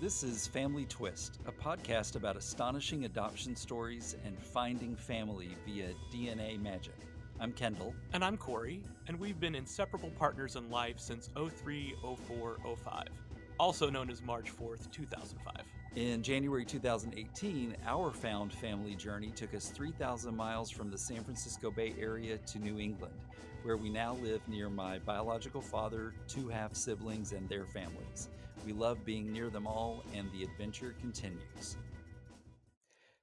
This is Family Twist, a podcast about astonishing adoption stories and finding family via DNA magic. I'm Kendall. And I'm Corey, and we've been inseparable partners in life since 03, 04, 05, also known as March 4th, 2005. In January 2018, our found family journey took us 3,000 miles from the San Francisco Bay Area to New England, where we now live near my biological father, two half siblings, and their families. We love being near them all, and the adventure continues.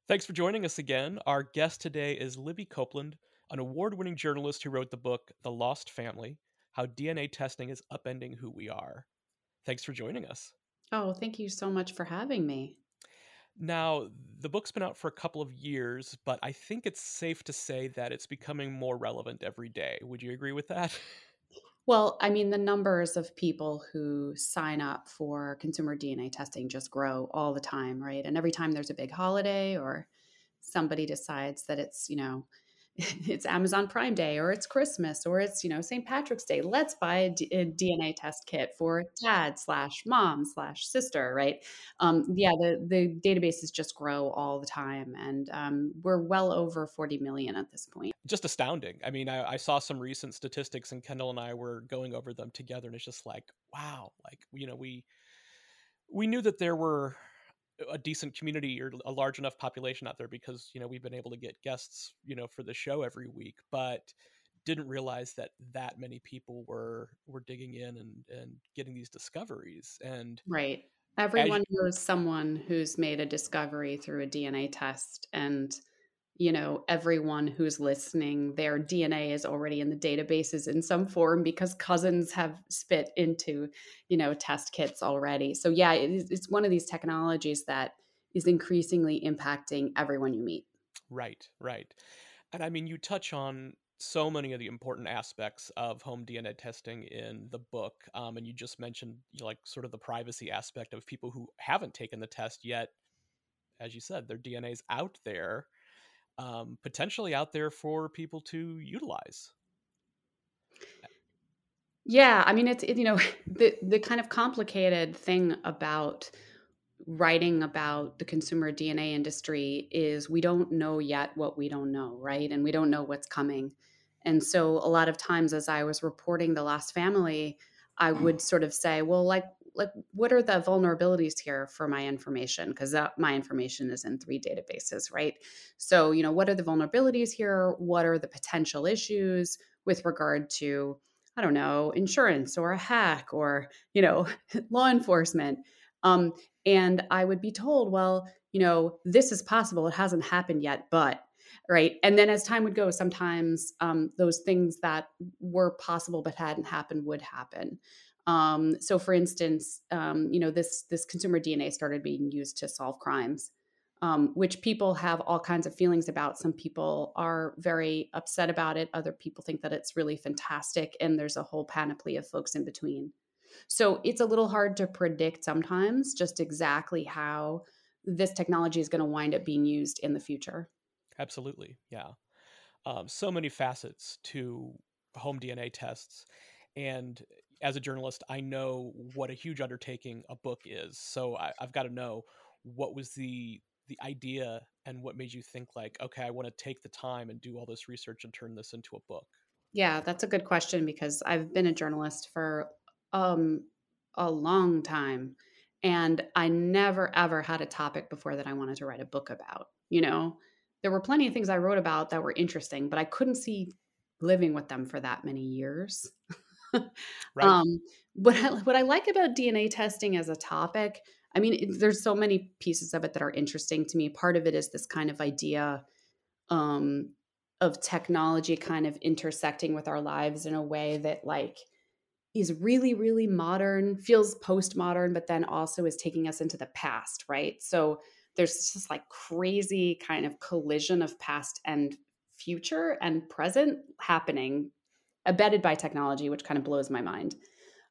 Thanks for joining us again. Our guest today is Libby Copeland, an award winning journalist who wrote the book The Lost Family How DNA Testing is Upending Who We Are. Thanks for joining us. Oh, thank you so much for having me. Now, the book's been out for a couple of years, but I think it's safe to say that it's becoming more relevant every day. Would you agree with that? Well, I mean, the numbers of people who sign up for consumer DNA testing just grow all the time, right? And every time there's a big holiday or somebody decides that it's, you know, it's Amazon Prime Day or it's Christmas or it's you know St. Patrick's Day. Let's buy a, D- a DNA test kit for dad slash mom slash sister, right? Um, yeah, the the databases just grow all the time, and um, we're well over forty million at this point. Just astounding. I mean, I, I saw some recent statistics, and Kendall and I were going over them together, and it's just like, wow, like you know, we we knew that there were a decent community or a large enough population out there because you know we've been able to get guests you know for the show every week but didn't realize that that many people were were digging in and and getting these discoveries and right. Everyone knows someone who's made a discovery through a dna test and you know everyone who's listening their dna is already in the databases in some form because cousins have spit into you know test kits already. So yeah it's one of these technologies that is increasingly impacting everyone you meet. Right right. And i mean you touch on so many of the important aspects of home dna testing in the book um, and you just mentioned you know, like sort of the privacy aspect of people who haven't taken the test yet. As you said their dna is out there um, potentially out there for people to utilize. Yeah, I mean it's it, you know the the kind of complicated thing about writing about the consumer DNA industry is we don't know yet what we don't know, right? And we don't know what's coming. And so a lot of times as I was reporting the Lost Family, I would sort of say, well, like like what are the vulnerabilities here for my information? Because my information is in three databases right? So you know what are the vulnerabilities here? What are the potential issues with regard to i don't know insurance or a hack or you know law enforcement? Um, and i would be told well you know this is possible. It hasn't happened yet but right? And then as time would go sometimes um, those things that were possible but hadn't happened would happen um, so, for instance, um, you know this this consumer DNA started being used to solve crimes, um, which people have all kinds of feelings about. Some people are very upset about it. Other people think that it's really fantastic, and there's a whole panoply of folks in between. So it's a little hard to predict sometimes just exactly how this technology is going to wind up being used in the future. Absolutely, yeah. Um, so many facets to home DNA tests, and as a journalist, I know what a huge undertaking a book is. So I, have got to know what was the the idea and what made you think like, okay, I want to take the time and do all this research and turn this into a book. Yeah, that's a good question because I've been a journalist for um, a long time, and I never ever had a topic before that I wanted to write a book about. You know, there were plenty of things I wrote about that were interesting, but I couldn't see living with them for that many years. right. Um, what I, what I like about DNA testing as a topic, I mean, there's so many pieces of it that are interesting to me. Part of it is this kind of idea um, of technology kind of intersecting with our lives in a way that like is really really modern feels postmodern but then also is taking us into the past right so there's just like crazy kind of collision of past and future and present happening abetted by technology, which kind of blows my mind.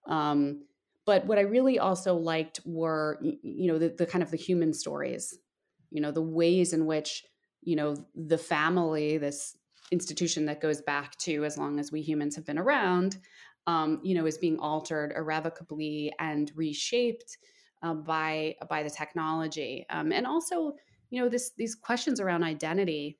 Um, but what I really also liked were, you know, the, the kind of the human stories, you know, the ways in which, you know, the family, this institution that goes back to as long as we humans have been around, um, you know, is being altered irrevocably and reshaped uh, by by the technology, um, and also you know this these questions around identity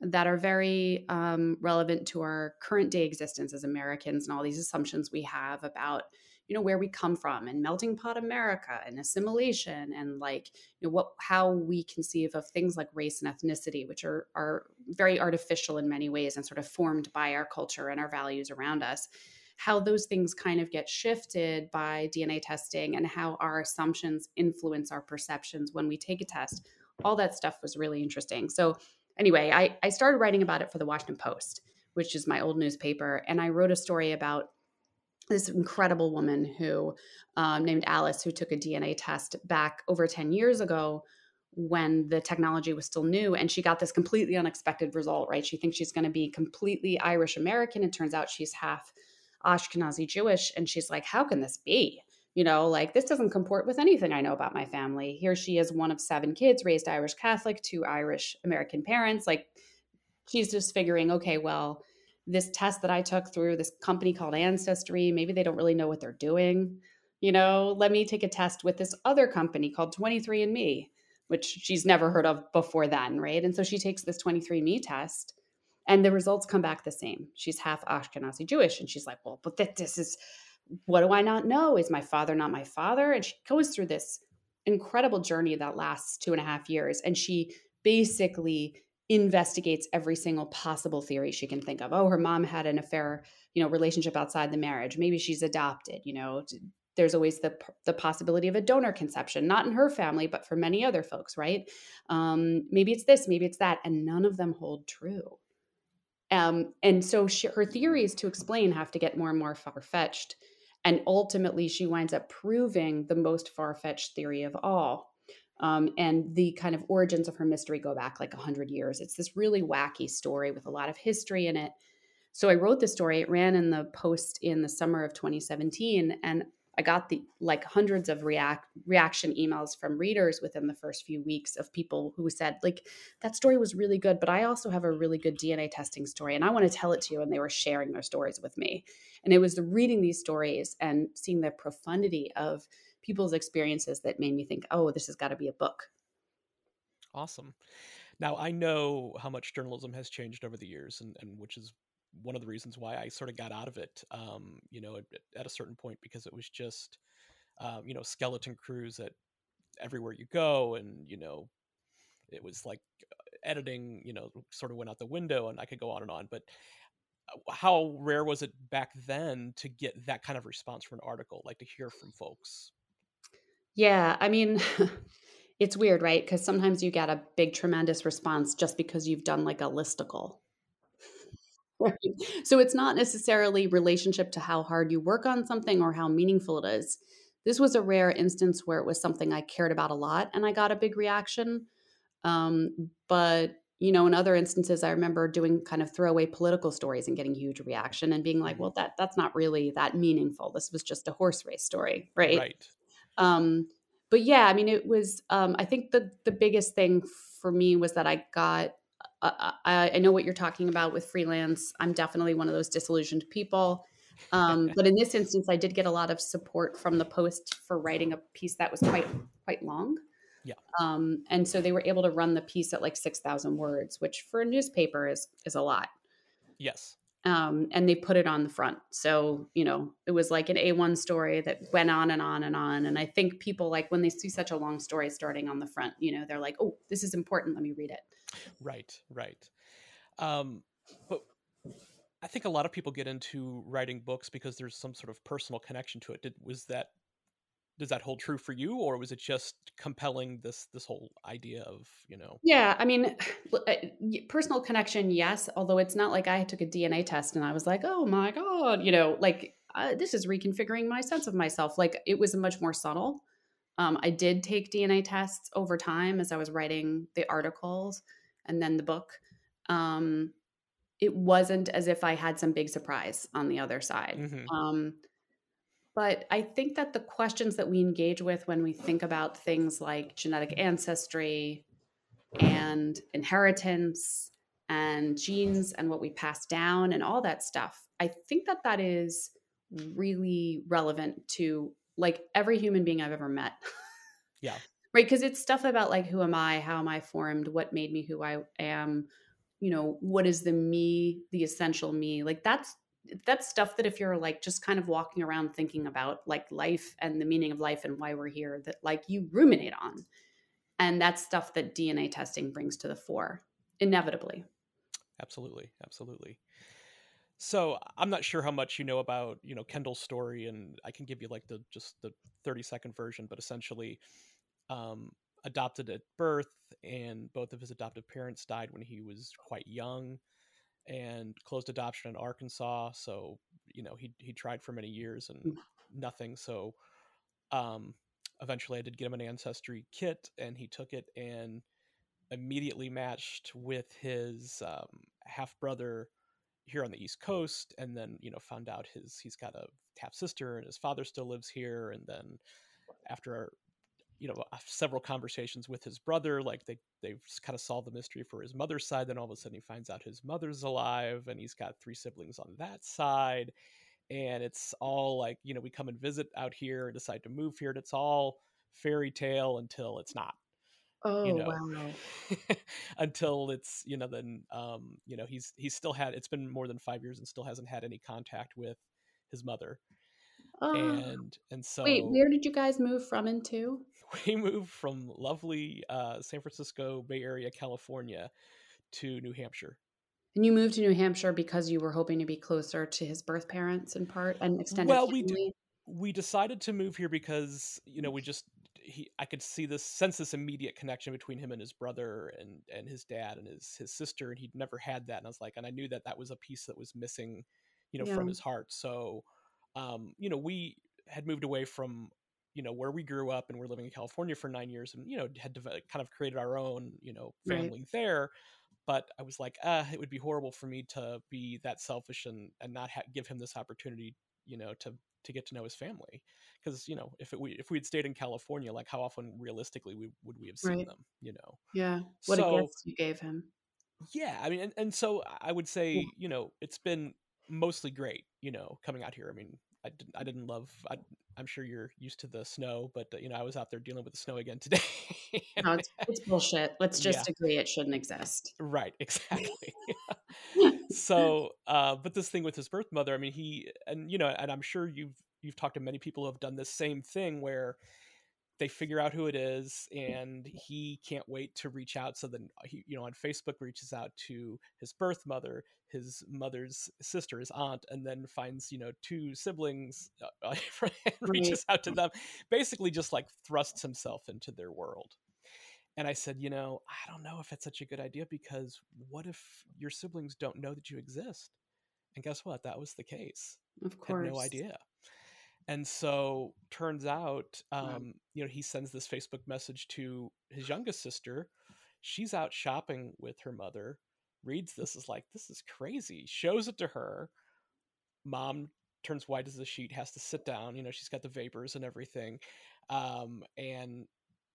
that are very um, relevant to our current day existence as Americans and all these assumptions we have about you know where we come from and melting pot America and assimilation and like you know what how we conceive of things like race and ethnicity, which are are very artificial in many ways and sort of formed by our culture and our values around us. How those things kind of get shifted by DNA testing and how our assumptions influence our perceptions when we take a test. All that stuff was really interesting. So anyway, I, I started writing about it for the Washington Post, which is my old newspaper. And I wrote a story about this incredible woman who, um, named Alice, who took a DNA test back over 10 years ago when the technology was still new. And she got this completely unexpected result, right? She thinks she's going to be completely Irish American. It turns out she's half Ashkenazi Jewish. And she's like, how can this be? You know, like this doesn't comport with anything I know about my family. Here she is, one of seven kids, raised Irish Catholic, two Irish American parents. Like she's just figuring, okay, well, this test that I took through this company called Ancestry, maybe they don't really know what they're doing. You know, let me take a test with this other company called 23andMe, which she's never heard of before then, right? And so she takes this 23andMe test and the results come back the same. She's half Ashkenazi Jewish. And she's like, well, but this is what do I not know? Is my father not my father? And she goes through this incredible journey that lasts two and a half years. And she basically investigates every single possible theory she can think of. Oh, her mom had an affair, you know, relationship outside the marriage. Maybe she's adopted, you know. There's always the the possibility of a donor conception, not in her family, but for many other folks, right? Um, maybe it's this, maybe it's that, and none of them hold true. Um, and so she, her theories to explain have to get more and more far fetched and ultimately, she winds up proving the most far fetched theory of all. Um, and the kind of origins of her mystery go back like 100 years. It's this really wacky story with a lot of history in it. So I wrote the story. It ran in the Post in the summer of 2017. And I got the like hundreds of react reaction emails from readers within the first few weeks of people who said like that story was really good, but I also have a really good DNA testing story and I want to tell it to you and they were sharing their stories with me. And it was the reading these stories and seeing the profundity of people's experiences that made me think, "Oh, this has got to be a book." Awesome. Now I know how much journalism has changed over the years, and, and which is one of the reasons why I sort of got out of it, um, you know, at, at, a certain point because it was just, um, you know, skeleton crews at everywhere you go, and you know, it was like uh, editing, you know, sort of went out the window, and I could go on and on. But uh, how rare was it back then to get that kind of response from an article, like to hear from folks? Yeah, I mean. it's weird, right? Because sometimes you get a big, tremendous response just because you've done like a listicle, Right. So it's not necessarily relationship to how hard you work on something or how meaningful it is. This was a rare instance where it was something I cared about a lot and I got a big reaction. Um, but you know, in other instances, I remember doing kind of throwaway political stories and getting huge reaction and being like, mm-hmm. "Well, that that's not really that meaningful. This was just a horse race story, right?" Right. Um, but yeah, I mean, it was. Um, I think the the biggest thing for me was that I got I, I, know what you're talking about with freelance. I'm definitely one of those disillusioned people. Um, but in this instance, I did get a lot of support from the Post for writing a piece that was quite quite long. Yeah. Um, and so they were able to run the piece at like six thousand words, which for a newspaper is is a lot. Yes. Um, and they put it on the front. So, you know, it was like an A1 story that went on and on and on. And I think people like when they see such a long story starting on the front, you know, they're like, oh, this is important. Let me read it. Right, right. Um, but I think a lot of people get into writing books because there's some sort of personal connection to it. Did was that does that hold true for you or was it just compelling this this whole idea of you know yeah i mean uh, personal connection yes although it's not like i took a dna test and i was like oh my god you know like uh, this is reconfiguring my sense of myself like it was much more subtle. Um, i did take dna tests over time as i was writing the articles and then the book. Um, it wasn't as if i had some big surprise on the other side. Mm-hmm. um, but I think that the questions that we engage with when we think about things like genetic ancestry and inheritance and genes and what we pass down and all that stuff, I think that that is really relevant to like every human being I've ever met. Yeah. Right. Because it's stuff about like, who am I? How am I formed? What made me who I am? You know, what is the me, the essential me? Like, that's that's stuff that if you're like just kind of walking around thinking about like life and the meaning of life and why we're here that like you ruminate on. And that's stuff that dna testing brings to the fore inevitably. Absolutely absolutely. So i'm not sure how much you know about you know kendall's story and i can give you like the just the 30 second version but essentially um adopted at birth and both of his adoptive parents died when he was quite young and closed adoption in Arkansas. So you know he he tried for many years and mm. nothing. So um, eventually I did get him an ancestry kit, and he took it and immediately matched with his um, half brother here on the East Coast, and then you know found out his he's got a half sister, and his father still lives here, and then after you know several conversations with his brother like they they've kind of solved the mystery for his mother's side then all of a sudden he finds out his mother's alive and he's got three siblings on that side and it's all like you know we come and visit out here and decide to move here and it's all fairy tale until it's not oh you know wow. until it's you know then um you know he's he's still had it's been more than five years and still hasn't had any contact with his mother uh, and and so wait where did you guys move from into we moved from lovely uh, San Francisco Bay Area, California, to New Hampshire. And you moved to New Hampshire because you were hoping to be closer to his birth parents in part and extended well, family? we d- we decided to move here because you know we just he I could see this sense this immediate connection between him and his brother and and his dad and his his sister and he'd never had that and I was like and I knew that that was a piece that was missing you know yeah. from his heart so um you know we had moved away from you know where we grew up and we're living in California for nine years and you know had to kind of created our own you know family right. there but I was like ah it would be horrible for me to be that selfish and and not ha- give him this opportunity you know to to get to know his family because you know if it, we if we'd stayed in California like how often realistically we would we have seen right. them you know yeah what so, a gift you gave him yeah I mean and, and so I would say yeah. you know it's been mostly great you know coming out here I mean I didn't I didn't love I, I'm sure you're used to the snow, but uh, you know, I was out there dealing with the snow again today. no, it's, it's, bullshit. Let's just yeah. agree it shouldn't exist. Right, exactly. so, uh, but this thing with his birth mother, I mean, he and you know, and I'm sure you've you've talked to many people who have done this same thing where they figure out who it is mm. and he can't wait to reach out so then uh, he you know on facebook reaches out to his birth mother his mother's sister his aunt and then finds you know two siblings uh, and mm-hmm. reaches out to them basically just like thrusts himself into their world. And i said you know i don't know if it's such a good idea because what if your siblings don't know that you exist? And guess what? That was the case. Of course Had no idea and so turns out um, you know he sends this facebook message to his youngest sister. She's out shopping with her mother reads this is like this is crazy shows it to her. Mom turns white as a sheet has to sit down you know she's got the vapors and everything um, and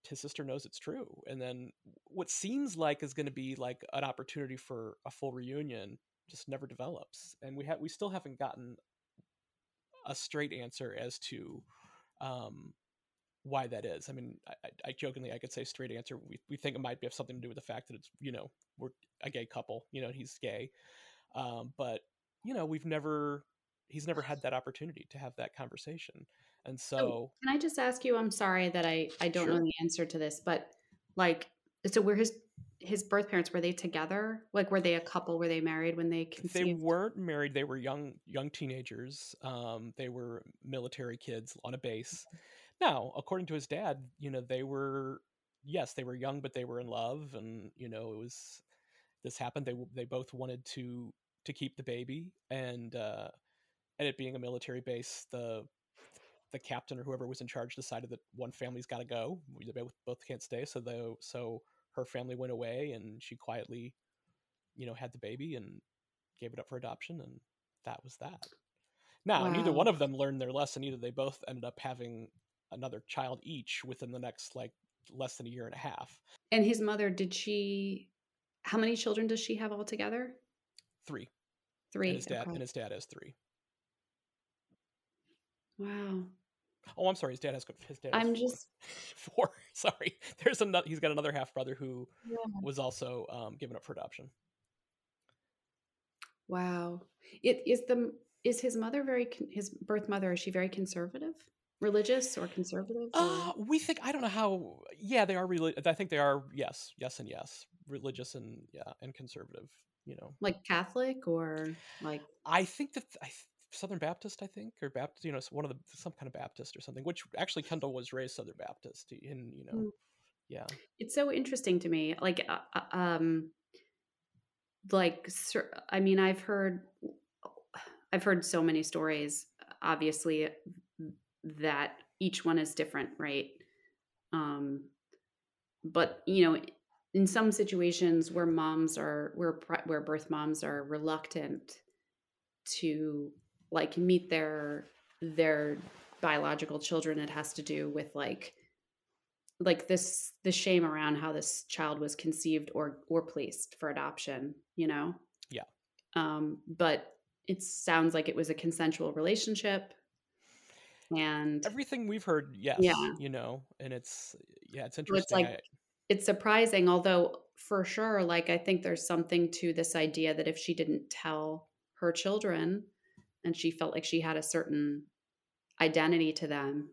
his sister knows it's true. And then what seems like is going to be like an opportunity for a full reunion just never develops. And we have we still haven't gotten a straight answer as to um, why that is. I mean, I, I, jokingly I could say straight answer. We we think it might have something to do with the fact that it's you know we're a gay couple. You know, he's gay, um, but you know we've never he's never had that opportunity to have that conversation. And so, so can I just ask you? I'm sorry that I I don't sure. know the answer to this, but like, so we're his his birth parents were they together? Like were they a couple? Were they married when they conceived? They weren't married. They were young young teenagers. Um, they were military kids on a base. Now, according to his dad, you know, they were yes, they were young, but they were in love, and you know, it was this happened. They they both wanted to to keep the baby, and uh, and it being a military base, the the captain or whoever was in charge decided that one family's got to go. They both, both can't stay, so they so her family went away and she quietly, you know, had the baby and gave it up for adoption, and that was that. Now, wow. neither one of them learned their lesson either. They both ended up having another child each within the next like less than a year and a half. And his mother, did she? How many children does she have altogether? Three. Three. And his dad okay. and his dad has three. Wow. Oh, I'm sorry. His dad has got his dad. I'm four. just four. Sorry, there's another. He's got another half brother who yeah. was also um, given up for adoption. Wow. It is the is his mother very his birth mother is she very conservative? Religious or conservative? Or? Uh, we think I don't know how. Yeah, they are. Relig- I think they are. Yes, yes, and yes. Religious and yeah, and conservative. You know, like Catholic or like. I think that I, Southern Baptist, I think, or Baptist. You know, one of the some kind of Baptist or something. Which actually Kendall was raised Southern Baptist, and you know, mm. yeah. It's so interesting to me. Like, uh, uh um, like I mean, I've heard, I've heard so many stories. Obviously, that each one is different, right? Um, but you know, in some situations where moms are where where birth moms are reluctant to like meet their their biological children, it has to do with like like this the shame around how this child was conceived or or placed for adoption you know? Yeah. Um but it sounds like it was a consensual relationship. And everything we've heard yes yeah. you know and it's yeah it's interesting it's like I, it's surprising although for sure like i think there's something to this idea that if she didn't tell her children and she felt like she had a certain identity to them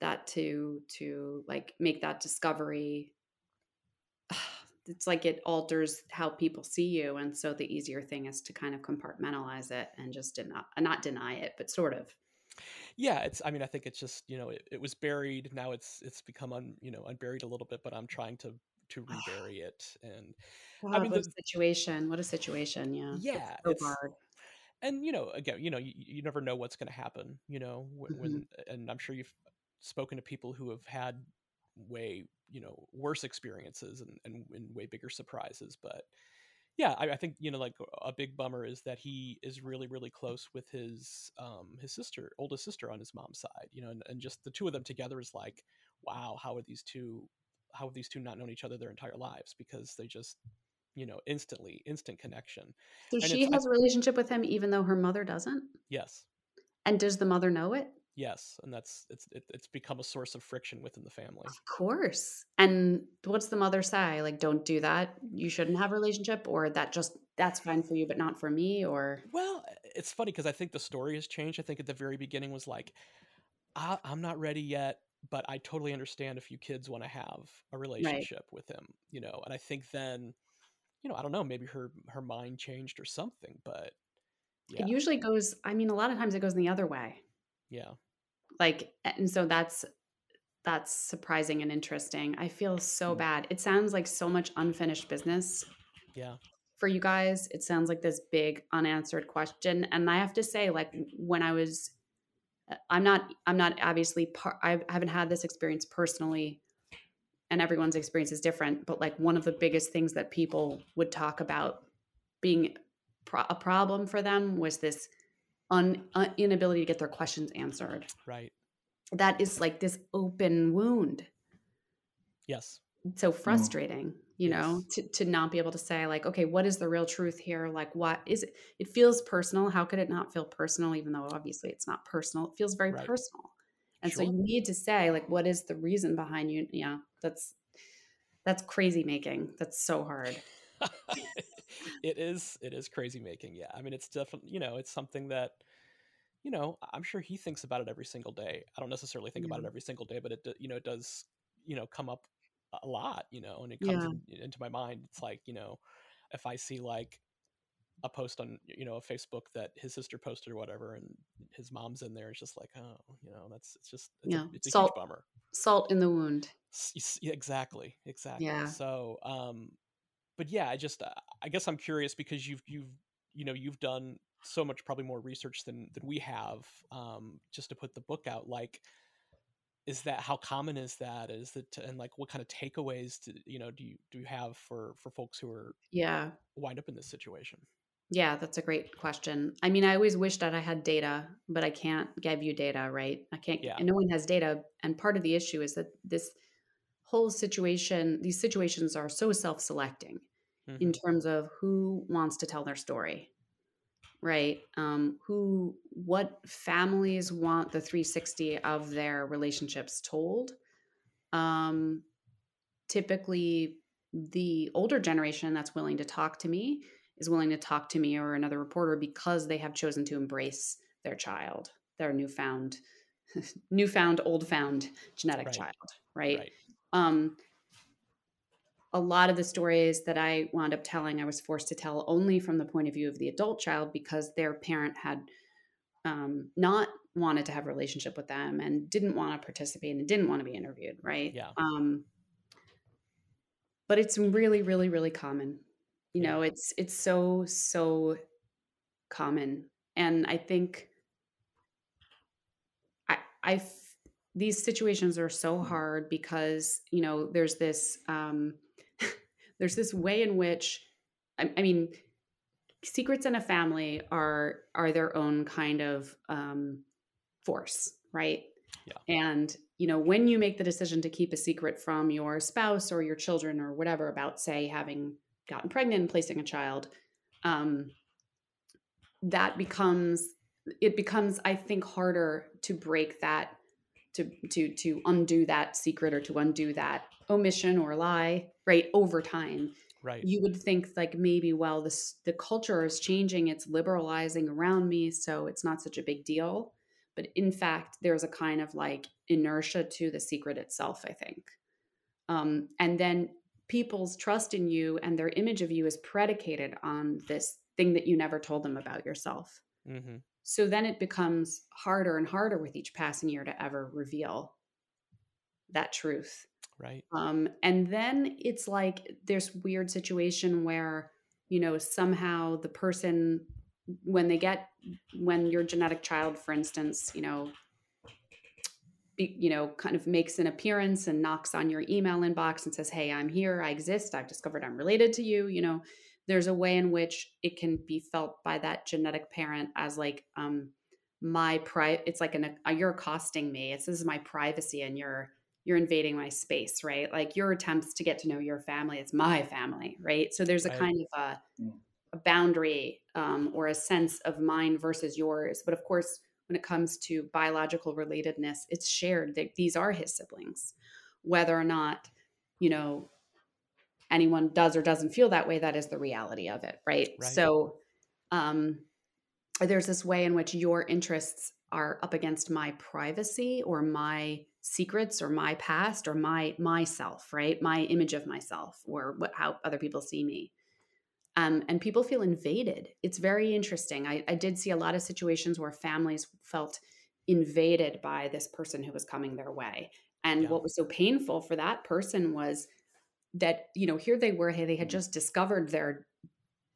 that to to like make that discovery it's like it alters how people see you and so the easier thing is to kind of compartmentalize it and just deny not deny it but sort of. Yeah it's i mean i think it's just you know it, it was buried now it's it's become un you know unburied a little bit but i'm trying to to rebury it and i mean the situation what a situation yeah yeah it's so hard and you know again you know you, you never know what's going to happen you know when, mm-hmm. when and i'm sure you've spoken to people who have had way you know worse experiences and, and, and way bigger surprises but yeah I, I, think you know like a big bummer is that he is really really close with his um his sister oldest sister on his mom's side you know and, and just the two of them together is like wow how are these two how have these two not known each other their entire lives because they just you know instantly instant connection so and she has I, a relationship with him even though her mother doesn't yes and does the mother know it Yes, and that's it's it, it's become a source of friction within the family. Of course. And what's the mother say? Like, don't do that. You shouldn't have a relationship, or that just that's fine for you, but not for me. Or well, it's funny because I think the story has changed. I think at the very beginning was like, I, am not ready yet, but I totally understand if you kids want to have a relationship right. with him, you know. And I think then, you know, I don't know, maybe her her mind changed or something, but yeah. it usually goes. I mean, a lot of times it goes in the other way. Yeah like and so that's that's surprising and interesting i feel so mm. bad it sounds like so much unfinished business yeah for you guys it sounds like this big unanswered question and i have to say like when i was uh, i'm not i'm not obviously par- i haven't had this experience personally and everyone's experience is different but like one of the biggest things that people would talk about being pro- a problem for them was this un, un, inability to get their questions answered. Right. That is like this open wound. Yes. So mm. frustrating, you yes. know, to, to not be able to say, like, okay, what is the real truth here? Like, what is it? It feels personal. How could it not feel personal, even though obviously it's not personal? It feels very right. personal. And sure. so you need to say, like, what is the reason behind you? Yeah, that's that's crazy making. That's so hard. it is it is crazy making yeah i mean it's definitely you know it's something that you know i'm sure he thinks about it every single day i don't necessarily think yeah. about it every single day but it you know it does you know come up a lot you know and it comes yeah. in, into my mind it's like you know if i see like a post on you know a facebook that his sister posted or whatever and his mom's in there it's just like oh you know that's it's just it's yeah a, it's a salt, huge bummer salt in the wound exactly exactly yeah so um but yeah, I just uh, I guess I'm curious because you've you've you know you've done so much probably more research than than we have um, just to put the book out. Like, is that how common is that? Is it and like what kind of takeaways do you know do you do you have for for folks who are yeah wind up in this situation? Yeah, that's a great question. I mean, I always wish that I had data, but I can't give you data, right? I can't. Yeah. And no one has data, and part of the issue is that this whole situation, these situations are so self selecting mm-hmm. in terms of who wants to tell their story. right? Um, who, what families want the 360 of their relationships told. Um, typically, the older generation that's willing to talk to me is willing to talk to me or another reporter because they have chosen to embrace their child, their newfound, newfound, old found genetic Right. child, right? Right. Um, a lot of the stories that I wound up telling, I was forced to tell only from the point of view of the adult child because their parent had um, not wanted to have a relationship with them and didn't want to participate and didn't want to be interviewed, right? Yeah. Um, but it's really, really, really common. You know, it's it's so so common, and I think I I these situations are so hard because you know there's this um, there's this way in which I, I mean secrets in a family are are their own kind of um, force, right? Yeah. And you know when you make the decision to keep a secret from your spouse or your children or whatever about say having gotten pregnant and placing a child, um, that becomes it becomes I think harder to break that to to to undo that secret or to undo that omission or lie right over time. Right. you would think like maybe well this the culture is changing it's liberalizing around me so it's not such a big deal. But in fact there's a kind of like inertia to the secret itself i think. Um, and then people's trust in you and their image of you is predicated on this thing that you never told them about yourself. Hmm so then it becomes harder and harder with each passing year to ever reveal that truth. Right. um, and then it's like there's weird situation where you know somehow the person when they get when your genetic child for instance you know you know kind of makes an appearance and knocks on your email inbox and says hey i'm here. I exist. I've discovered i'm related to you. You know there's a way in which it can be felt by that genetic parent as like um my pri it's like an uh, you're accosting me. It's this is my privacy and you're you're invading my space right? Like your attempts to get to know your family it's my family right? So there's a Right. kind of a, Mm. a boundary um, or a sense of mine versus yours. But of course when it comes to biological relatedness it's shared that these are his siblings. Whether or not you know anyone does or doesn't feel that way that is the reality of it right, Right. so um there's this way in which your interests are up against my privacy or my secrets or my past or my myself right? My image of myself or what how other people see me um, and people feel invaded. It's very interesting. I, I did see a lot of situations where families felt invaded by this person who was coming their way. And Yeah. what was so painful for that person was that you know here they were hey, they had just discovered their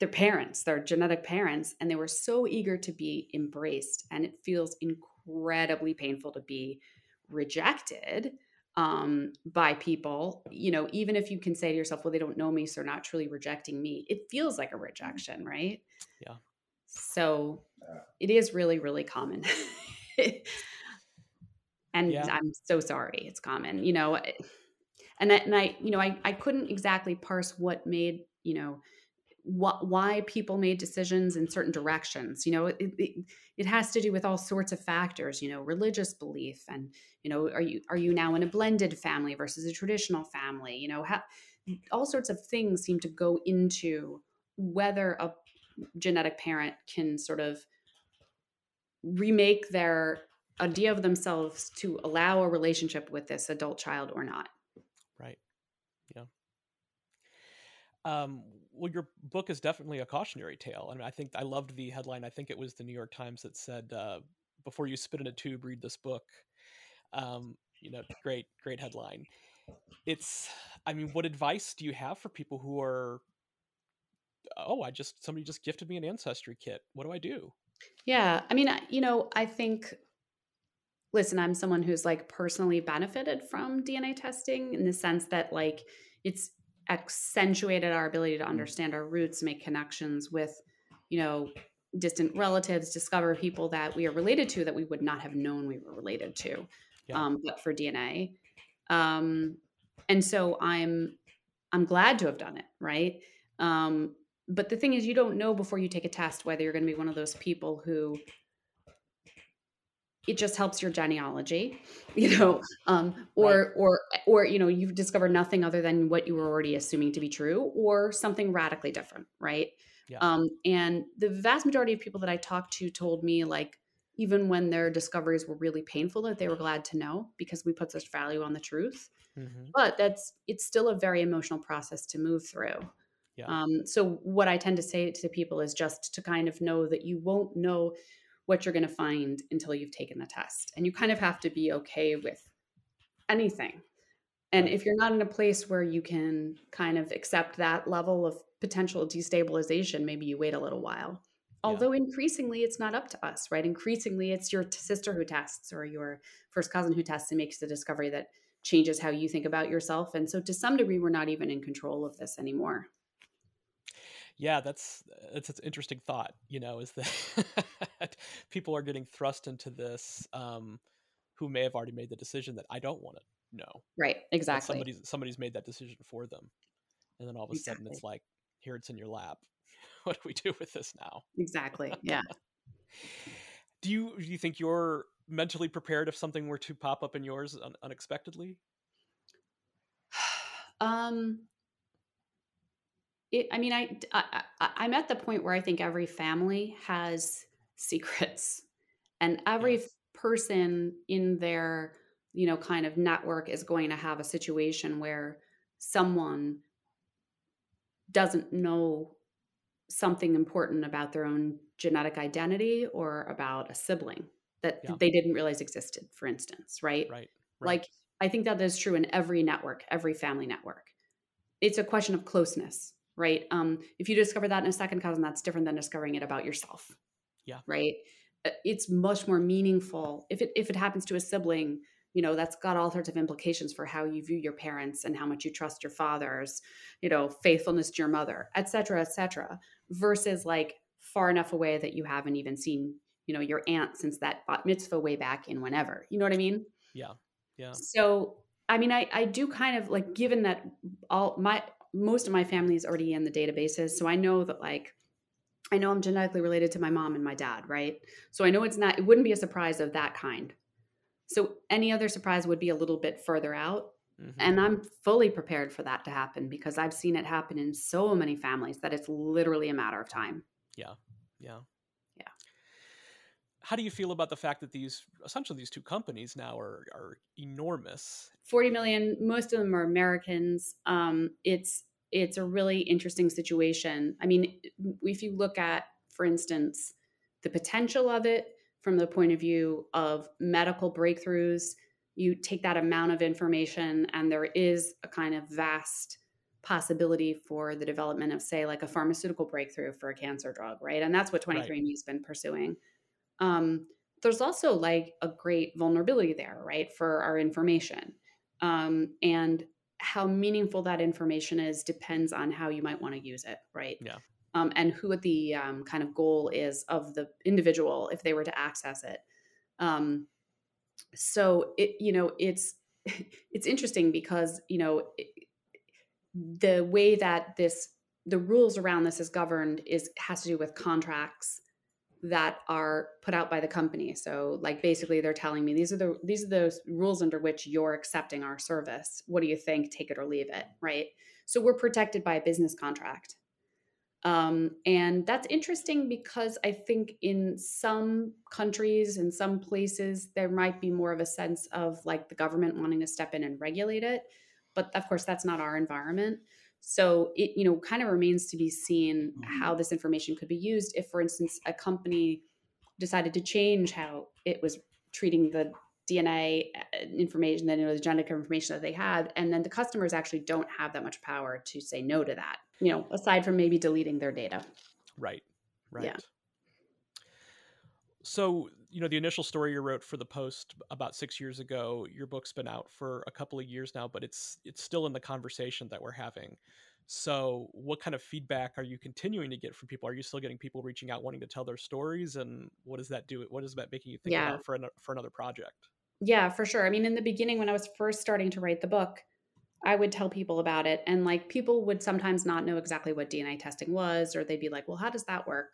their parents their genetic parents and they were so eager to be embraced. And it feels incredibly painful to be rejected um, by people you know even if you can say to yourself well they don't know me so they're not truly rejecting me it feels like a rejection right? Yeah. so it is really really common. And Yeah. i'm so sorry it's common you know eh, and I, and I you know I, I couldn't exactly parse what made you know what why people made decisions in certain directions you know it, it, it has to do with all sorts of factors you know religious belief and you know are you are you now in a blended family versus a traditional family you know how all sorts of things seem to go into whether a genetic parent can sort of remake their idea of themselves to allow a relationship with this adult child or not Right. Yeah. Um, well, your book is definitely a cautionary tale. I mean, I think I loved the headline. I think it was the New York Times that said, uh, "Before you spit in a tube, read this book." Um, you know, great, great headline. It's, I mean, what advice do you have for people who are, oh, I just somebody just gifted me an ancestry kit. What do I do? Yeah. I mean, you know, I think, listen, I'm someone who's like personally benefited from DNA testing in the sense that, like, it's accentuated our ability to understand our roots, make connections with, you know, distant relatives, discover people that we are related to that we would not have known we were related to, Yeah. um, but for DNA. Um, and so I'm, I'm glad to have done it, right? Um, but the thing is, you don't know before you take a test whether you're going to be one of those people who it just helps your genealogy you know um, or right. or or you know you've discovered nothing other than what you were already assuming to be true or something radically different right yeah. um, and the vast majority of people that i talked to told me like even when their discoveries were really painful that they were glad to know because we put such value on the truth mm-hmm. but that's it's still a very emotional process to move through yeah. um, so what i tend to say to people is just to kind of know that you won't know what you're going to find until you've taken the test. And you kind of have to be okay with anything. And if you're not in a place where you can kind of accept that level of potential destabilization, maybe you wait a little while. Although yeah. increasingly it's not up to us, right? Increasingly it's your sister who tests or your first cousin who tests and makes the discovery that changes how you think about yourself. And so to some degree, we're not even in control of this anymore yeah that's it's an interesting thought you know is that people are getting thrust into this um who may have already made the decision that i don't want to know right exactly. somebody's somebody's made that decision for them and then all of a exactly. sudden it's like here it's in your lap. What do we do with this now? Exactly yeah. Do you do you think you're mentally prepared if something were to pop up in yours un- unexpectedly? Um it, I mean, I, I I'm at the point where I think every family has secrets, and every yeah. person in their you know kind of network is going to have a situation where someone doesn't know something important about their own genetic identity or about a sibling that yeah. they didn't realize existed for instance right? right right like i think that is true in every network every family network it's a question of closeness right? Um, if you discover that in a second cousin, that's different than discovering it about yourself. Yeah. Right. Uh, it's much more meaningful if it if it happens to a sibling. You know, that's got all sorts of implications for how you view your parents and how much you trust your fathers. You know, faithfulness to your mother, et cetera, et cetera. Versus like far enough away that you haven't even seen you know your aunt since that bat mitzvah way back in whenever. You know what I mean? Yeah. Yeah. So I mean, I, I do kind of like given that all my most of my family is already in the databases. So I know that like I know I'm genetically related to my mom and my dad, right? So I know it's not it wouldn't be a surprise of that kind. So any other surprise would be a little bit further out. Mm-hmm. And I'm fully prepared for that to happen because I've seen it happen in so many families that it's literally a matter of time. Yeah. Yeah. Yeah. How do you feel about the fact that these essentially these two companies now are are enormous? 40 million most of them are americans. Um, it's it's a really interesting situation. I mean if you look at for instance the potential of it from the point of view of medical breakthroughs you take that amount of information and there is a kind of vast possibility for the development of say like a pharmaceutical breakthrough for a cancer drug right? And that's what 23andme right. has been pursuing um, there's also like a great vulnerability there right for our information um, and how meaningful that information is depends on how you might want to use it right? Yeah. Um, and who the um, kind of goal is of the individual if they were to access it. Um, so it you know it's it's interesting because you know it, the way that this the rules around this is governed is has to do with contracts that are put out by the company. So like basically they're telling me these are the these are the rules under which you're accepting our service. What do you think? Take it or leave it, right? So we're protected by a business contract. Um, and that's interesting because I think in some countries, in some places, there might be more of a sense of like the government wanting to step in and regulate it. But of course, that's not our environment. So it, you know, kind of remains to be seen mm-hmm. how this information could be used. If, for instance, a company decided to change how it was treating the DNA uh, information, then you know the genetic information that they had, and then the customers actually don't have that much power to say no to that. You know, aside from maybe deleting their data. Right. Right. Yeah. So you know the initial story you wrote for the post about six years ago your book's been out for a couple of years now but it's it's still in the conversation that we're having so what kind of feedback are you continuing to get from people are you still getting people reaching out wanting to tell their stories and what does that do what is that making you think yeah. about for, an, for another project yeah for sure i mean in the beginning when i was first starting to write the book I would tell people about it. And like people would sometimes not know exactly what DNA testing was, or they'd be like, well, how does that work?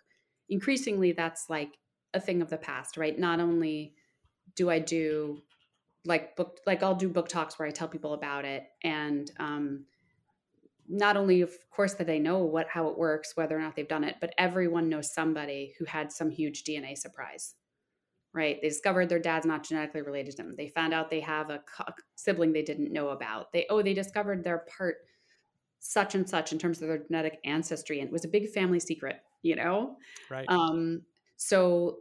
Increasingly, that's like a thing of the past, right? Not only do I do like book, like I'll do book talks where I tell people about it. And um, not only, of course, that they know what, how it works, whether or not they've done it, but everyone knows somebody who had some huge DNA surprise right? They discovered their dad's not genetically related to them. They found out they have a sibling they didn't know about. They oh, they discovered their part such and such in terms of their genetic ancestry, and it was a big family secret, you know. Right. Um. So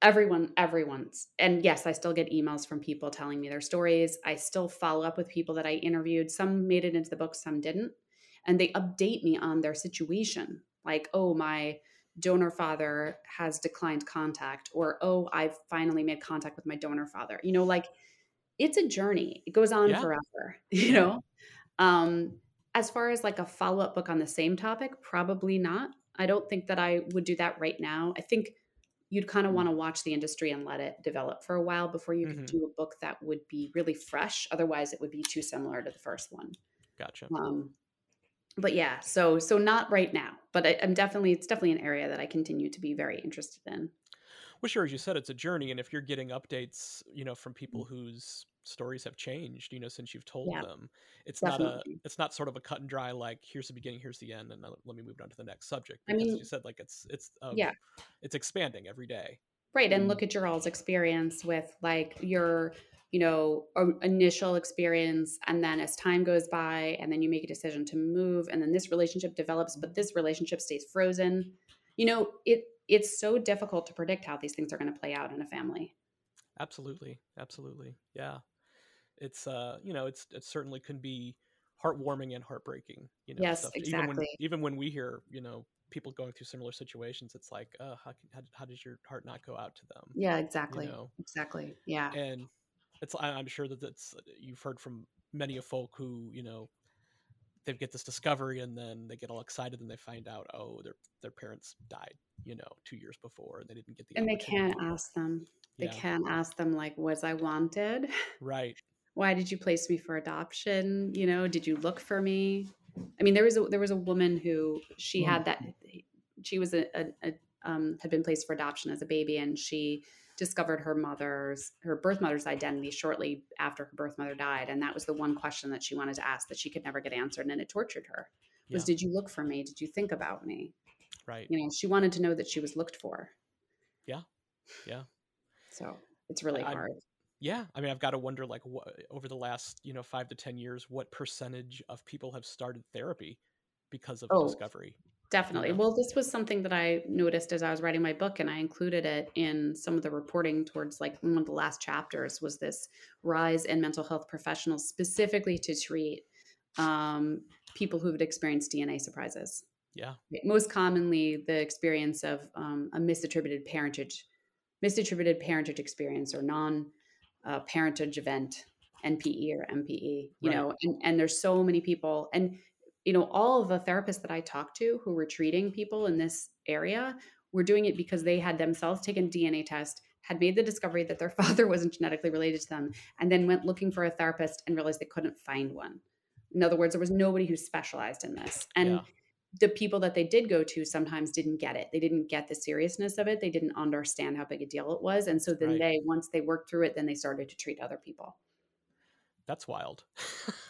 everyone, everyone's, and yes, I still get emails from people telling me their stories. I still follow up with people that I interviewed. Some made it into the book, some didn't, and they update me on their situation. Like, oh, my donor father has declined contact or oh i've finally made contact with my donor father you know like it's a journey it goes on yeah. forever you know um as far as like a follow-up book on the same topic probably not i don't think that i would do that right now i think you'd kind of want to watch the industry and let it develop for a while before you mm-hmm. do a book that would be really fresh otherwise it would be too similar to the first one gotcha um but yeah, so so not right now, but I, am definitely it's definitely an area that I continue to be very interested in. Well, sure, as you said, it's a journey, and if you're getting updates, you know, from people whose stories have changed, you know, since you've told yeah, them, it's definitely. not a it's not sort of a cut and dry like here's the beginning, here's the end, and let me move on to the next subject. Because I mean, you said like it's it's uh, yeah, it's expanding every day. Right, and look at your all's experience with like your you know initial experience and then as time goes by and then you make a decision to move and then this relationship develops but this relationship stays frozen you know it it's so difficult to predict how these things are going to play out in a family absolutely absolutely yeah it's uh you know it's it certainly can be heartwarming and heartbreaking you know yes stuff. exactly even when, even when we hear you know people going through similar situations it's like uh how, can, how, how does your heart not go out to them yeah exactly you know? exactly yeah and it's I'm sure that that's you've heard from many of folk who you know they get this discovery and then they get all excited and they find out oh their their parents died you know two years before and they didn't get the and they can't ask them. They yeah. can't ask them like was I wanted? Right. Why did you place me for adoption? You know did you look for me? I mean there was a there was a woman who she had that she was a, a, a um, had been placed for adoption as a baby and she discovered her mother's her birth mother's identity shortly after her birth mother died and that was the one question that she wanted to ask that she could never get answered and it tortured her was yeah. did you look for me? Did you think about me? Right. You know she wanted to know that she was looked for. Yeah. Yeah. So it's really I, hard. Yeah i mean i've got to wonder like what over the last you know five to ten years what percentage of people have started therapy because of oh, discovery Definitely. Well, this was something that I noticed as I was writing my book, and I included it in some of the reporting towards like one of the last chapters was this rise in mental health professionals specifically to treat um, people who have experienced DNA surprises. Yeah. Most commonly, the experience of um, a misattributed parentage, misattributed parentage experience or non uh, parentage event, NPE or MPE, you right. know, and, and there's so many people. And you know, all of the therapists that I talked to who were treating people in this area were doing it because they had themselves taken DNA test, had made the discovery that their father wasn't genetically related to them, and then went looking for a therapist and realized they couldn't find one. In other words, there was nobody who specialized in this. And yeah. the people that they did go to sometimes didn't get it. They didn't get the seriousness of it. They didn't understand how big a deal it was. And so then right. they, once they worked through it, then they started to treat other people. That's wild.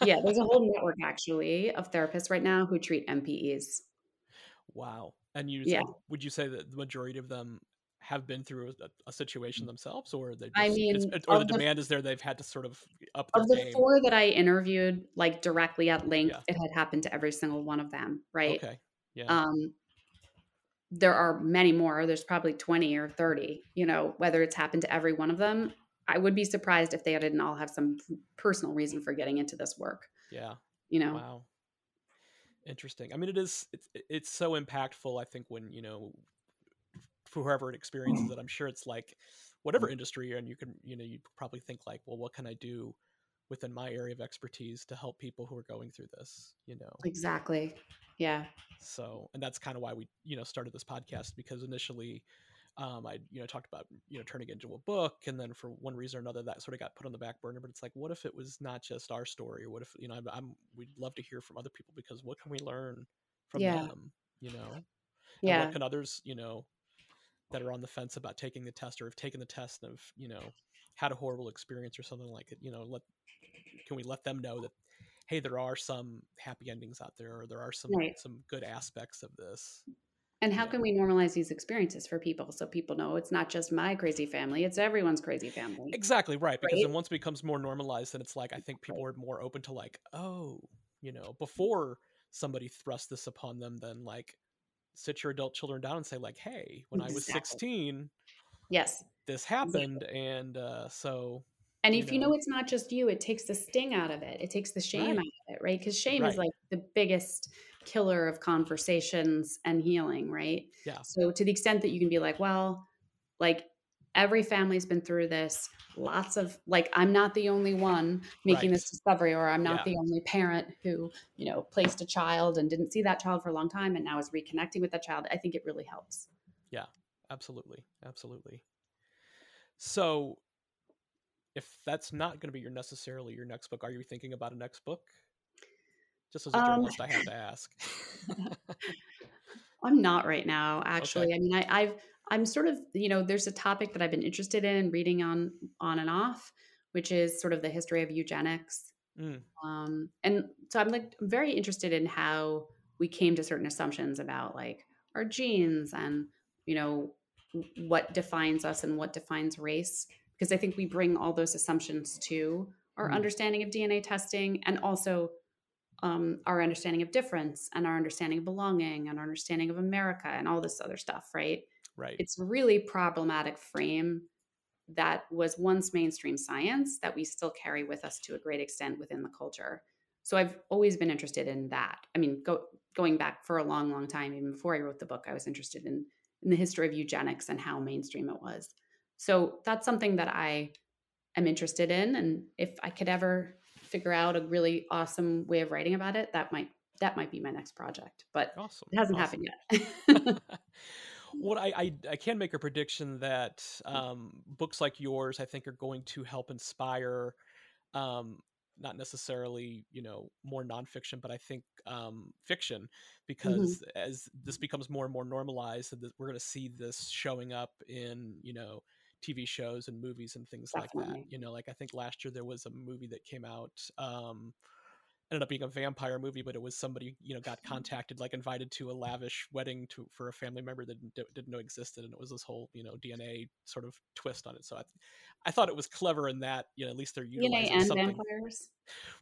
yeah, there's a whole network actually of therapists right now who treat MPEs. Wow. And you yeah. would you say that the majority of them have been through a, a situation themselves or they just, I mean or the, the, demand is there they've had to sort of up of the game. four that I interviewed like directly at length yeah. it had happened to every single one of them right okay yeah um there are many more there's probably 20 or 30 you know whether it's happened to every one of them I would be surprised if they didn't all have some personal reason for getting into this work. Yeah. You know. Wow. Interesting. I mean, it is. It's, it's so impactful. I think when you know, for whoever it experiences it, I'm sure it's like whatever industry, and you can you know you probably think like, well, what can I do within my area of expertise to help people who are going through this? You know. Exactly. Yeah. So, and that's kind of why we you know started this podcast because initially um, I you know talked about you know turning it into a book, and then for one reason or another, that sort of got put on the back burner. But it's like, what if it was not just our story, or what if you know I'm, I'm we'd love to hear from other people because what can we learn from Yeah. them, you know? And Yeah. what can others you know that are on the fence about taking the test or have taken the test and have you know had a horrible experience or something like it? You know, let can we let them know that hey, there are some happy endings out there, or there are some Right. some good aspects of this. And how can we normalize these experiences for people so people know it's not just my crazy family, it's everyone's crazy family. Exactly right. Because Right? then once it becomes more normalized, then it's like I think people are more open to like, oh, you know, before somebody thrusts this upon them, then like sit your adult children down and say like, hey, when I was sixteen, Yes. this happened, and uh, so And You if you know know. it's not just you, it takes the sting out of it. It takes the shame Right. out of it, right? Because shame is like the biggest killer of conversations and healing, right? Yeah. So to the extent that you can be like, well, like every family's been through this, lots of like I'm not the only one making this discovery, or I'm not Yeah. the only parent who, you know, placed a child and didn't see that child for a long time and now is reconnecting with that child. I think it really helps. Yeah. Absolutely, absolutely. So, if that's not going to be your necessarily your next book, are you thinking about a next book? Just as a Um, journalist, I have to ask. I'm not right now, actually. I mean, I, I've I'm sort of you know there's a topic that I've been interested in reading on on and off, which is sort of the history of eugenics. Mm, Um, and so I'm like I'm very interested in how we came to certain assumptions about like our genes and you know what defines us and what defines race because I think we bring all those assumptions to our Mhm. understanding of DNA testing and also um, our understanding of difference and our understanding of belonging and our understanding of America and all this other stuff, right? right. It's a really problematic frame that was once mainstream science that we still carry with us to a great extent within the culture. So I've always been interested in that. I mean, go, going back for a long, long time, even before I wrote the book, I was interested in, in the history of eugenics and how mainstream it was. So that's something that I am interested in. And if I could ever figure out a really awesome way of writing about it, that might that might be my next project. But awesome. it hasn't awesome. happened yet. what I, I I can make a prediction that um, books like yours I think are going to help inspire um, not necessarily you know more nonfiction but I think um, fiction because as this becomes more and more normalized we're going to see this showing up in you know TV shows and movies and things like that you know like I think last year there was a movie that came out um, ended up being a vampire movie, but it was somebody you know got contacted, like invited to a lavish wedding to for a family member that didn't, didn't know existed, and it was this whole you know DNA sort of twist on it. So I, I thought it was clever in that you know at least they're DNA utilizing and something. vampires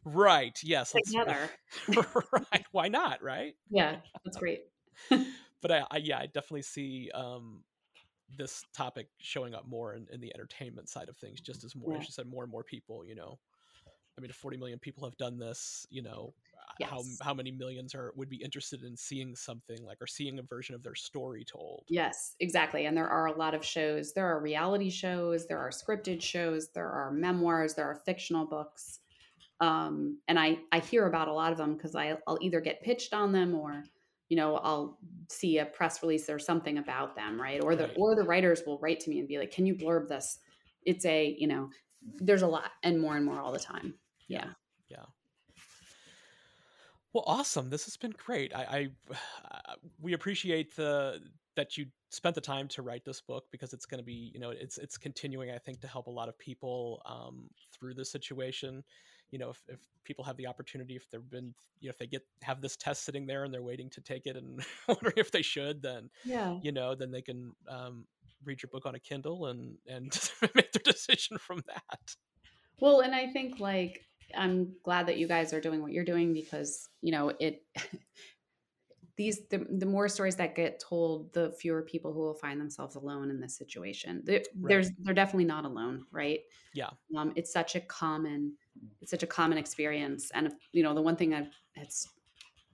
Right? Yes. together. right? Why not? Right? Yeah, that's great. But I, I yeah, I definitely see um, this topic showing up more in, in the entertainment side of things, just as more, Yeah. as you said, more and more people, you know. I mean, if 40 million people have done this, you know, uh, how how many millions are would be interested in seeing something like or seeing a version of their story told? Yes, exactly. And there are a lot of shows. There are reality shows, there are scripted shows, there are memoirs, there are fictional books. Um, and I, I hear about a lot of them because I, I'll either get pitched on them or, you know, I'll see a press release or something about them, right? Or the Right. or the writers will write to me and be like, "Can you blurb this?" It's a, you know, there's a lot and more and more all the time. Yeah. Yeah. Well, awesome. This has been great. I, I uh, we appreciate the that you spent the time to write this book because it's going to be, you know, it's it's continuing. I think to help a lot of people um, through this situation. You know, if, if people have the opportunity, if they've been, you know, if they get have this test sitting there and they're waiting to take it and wondering if they should, then Yeah. you know, then they can um, read your book on a Kindle and and make their decision from that. Well, and I think like I'm glad that you guys are doing what you're doing because you know it. these the, the more stories that get told, the fewer people who will find themselves alone in this situation. There- There's they're definitely not alone, right? Yeah. Um, it's such a common, it's such a common experience, and you know the one thing it's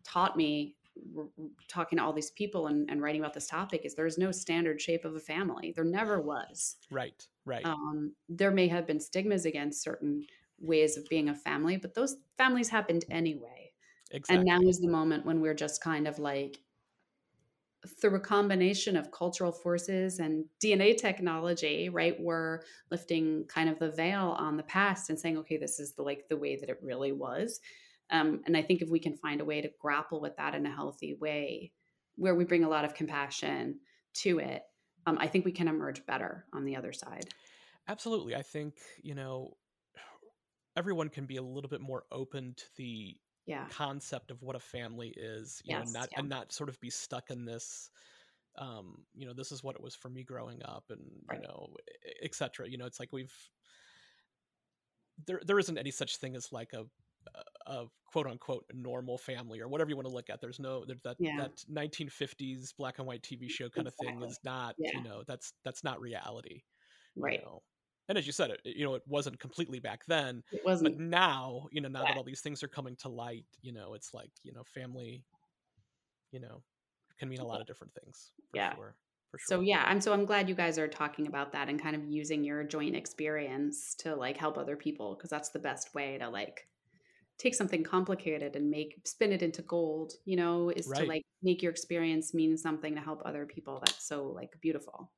taught me talking to all these people and, and writing about this topic is there's no standard shape of a family. There never was Right. Right. um, there may have been stigmas against certain ways of being a family, but those families happened anyway. Exactly. And now is the moment when we're just kind of like through a combination of cultural forces and DNA technology, right, we're lifting kind of the veil on the past and saying, okay, this is the like the way that it really was. Um, and I think if we can find a way to grapple with that in a healthy way, where we bring a lot of compassion to it, um, I think we can emerge better on the other side. Absolutely. I think, you know, everyone can be a little bit more open to the yeah. concept of what a family is, you Yes, know, not yeah. and not sort of be stuck in this um, you know, this is what it was for me growing up and, Right. you know, etc. You know, it's like we've there there isn't any such thing as like a a quote unquote normal family or whatever you want to look at. There's no there, that Yeah. that 1950s black and white TV show kind of thing is not Yeah. you know that's that's not reality. you Right. know. And as you said, it you know it wasn't completely back then, It but wasn't But now you know now Yeah. that all these things are coming to light, you know it's like you know family, you know, can mean a lot of different things. For Yeah. sure. For sure. So yeah, I'm so I'm glad you guys are talking about that and kind of using your joint experience to like help other people because that's the best way to like take something complicated and make spin it into gold, you know, is to like make your experience mean something to help other people. That's so like beautiful.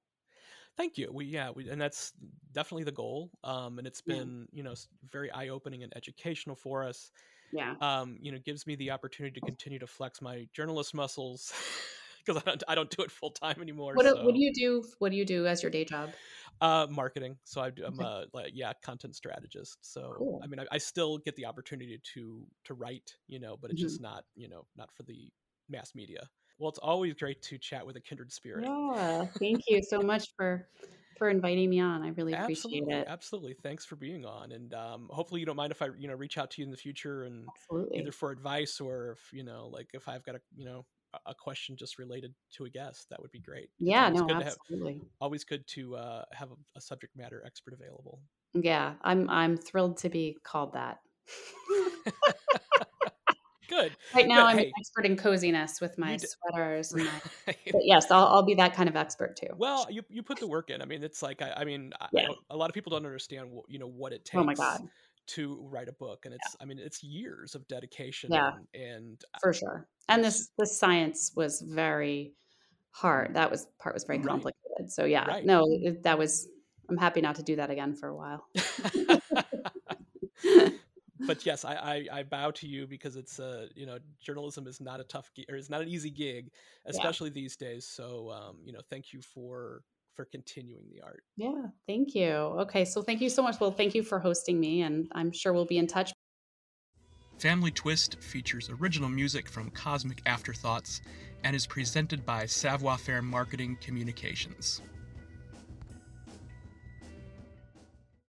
Thank you. We yeah, we, and that's definitely the goal. Um, and it's been you know very eye opening and educational for us. Yeah. Um, you know, gives me the opportunity to continue to flex my journalist muscles because I don't I don't do it full time anymore. What do, so what do you do? What do you do as your day job? uh, marketing. So I, i'm a like yeah content strategist. So Cool. I mean I, I still get the opportunity to to write, you know, but it's Mhm. just not you know not for the mass media. Well, it's always great to chat with a kindred spirit. Yeah. Thank you so much for for inviting me on. I really appreciate absolutely it. absolutely thanks for being on and um, hopefully you don't mind if i you know reach out to you in the future and Absolutely. either for advice or if you know like if i've got a you know a- question just related to a guest that would be great Yeah, always no, good to have absolutely. always good to uh, have a, a subject matter expert available Yeah, I'm I'm thrilled to be called that. good Right now, good I'm hey an expert in coziness with my d- sweaters and my. But yes, I'll, I'll be that kind of expert too. well you, you put the work in i mean it's like i, I mean I, I Yeah. don't, a lot of people don't understand what, you know what it takes Oh my god, to write a book and it's i mean it's years of dedication Yeah. and, and uh, for sure. And this this science was very hard. That was part was very Right. complicated. So yeah, Right. no, that was. I'm happy not to do that again for a while. but yes, I, I I bow to you because it's uh you know journalism is not a tough gi- or is not an easy gig, especially these days. So um you know thank you for for continuing the art. yeah, thank you. Okay, so thank you so much. Well, thank you for hosting me, and I'm sure we'll be in touch. Family Twist features original music from Cosmic Afterthoughts and is presented by Savoir Faire Marketing Communications.